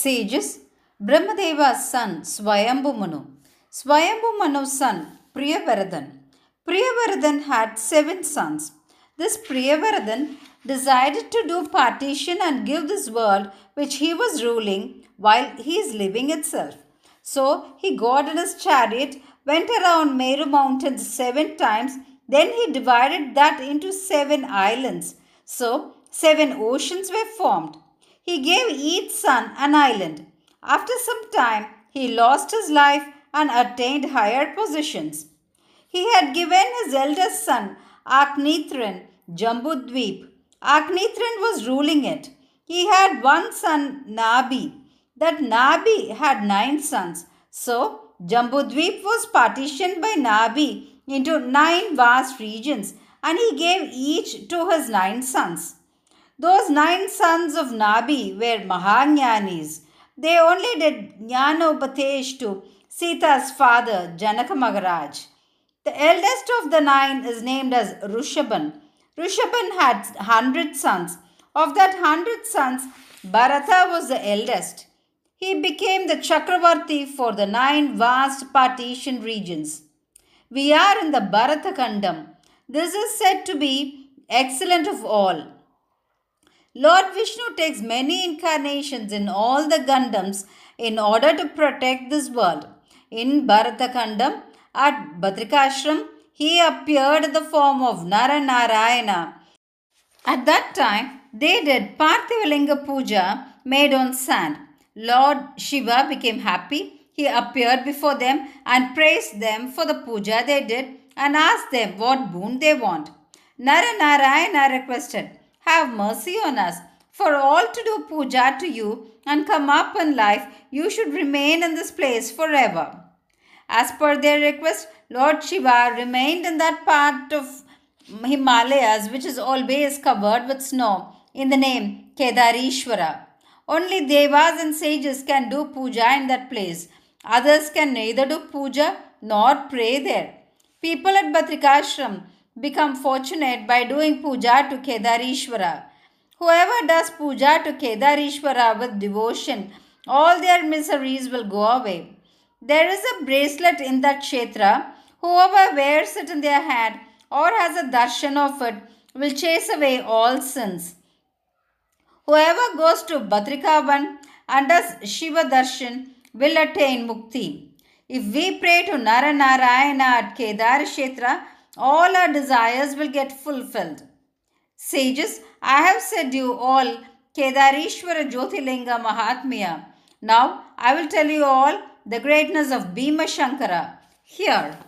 Sages Brahmadeva's son Swayambhu Manu. Swayambhu Manu's son Priyavaradan. Priyavaradan had seven sons. This Priyavaradan decided to do partition and give this world which he was ruling while he is living itself. So he got in his chariot, went around Meru mountains seven times, then he divided that into seven islands. So seven oceans were formed. He gave each son an island. After some time, he lost his life and attained higher positions. He had given his eldest son, Aknitran, Jambudweep. Aknitran was ruling it. He had one son, Nabi. That Nabi had nine sons. So, Jambudweep was partitioned by Nabi into nine vast regions and he gave each to his nine sons. Those nine sons of Nabi were Mahajnanis. They only did Jnanopadesh to Sita's father, Janaka Maharaj. The eldest of the nine is named as Rushaban. Rushaban had hundred sons. Of that hundred sons, Bharata was the eldest. He became the Chakravarti for the nine vast partition regions. We are in the Bharata Kandam. This is said to be excellent of all. Lord Vishnu takes many incarnations in all the Kandams in order to protect this world. In Bharatakandam, at Badrikashram, he appeared in the form of Naranarayana. At that time, they did Parthivalinga Puja made on sand. Lord Shiva became happy. He appeared before them and praised them for the puja they did and asked them what boon they want. Naranarayana requested, Have mercy on us. For all to do puja to you and come up in life, you should remain in this place forever. As per their request, Lord Shiva remained in that part of Himalayas which is always covered with snow in the name Kedarishwara. Only devas and sages can do puja in that place. Others can neither do puja nor pray there. People at Badrikashram become fortunate by doing puja to Kedarishwara. Whoever does puja to Kedarishwara with devotion, all their miseries will go away. There is a bracelet in that kshetra. Whoever wears it in their hand or has a darshan of it will chase away all sins. Whoever goes to Badrikavan and does Shiva darshan will attain mukti. If we pray to Naranarayana at Kedar Kshetra, all our desires will get fulfilled. Sages, I have said you all Kedarishwara Jyotilinga Mahatmya. Now I will tell you all the greatness of Bhima Shankara. Here.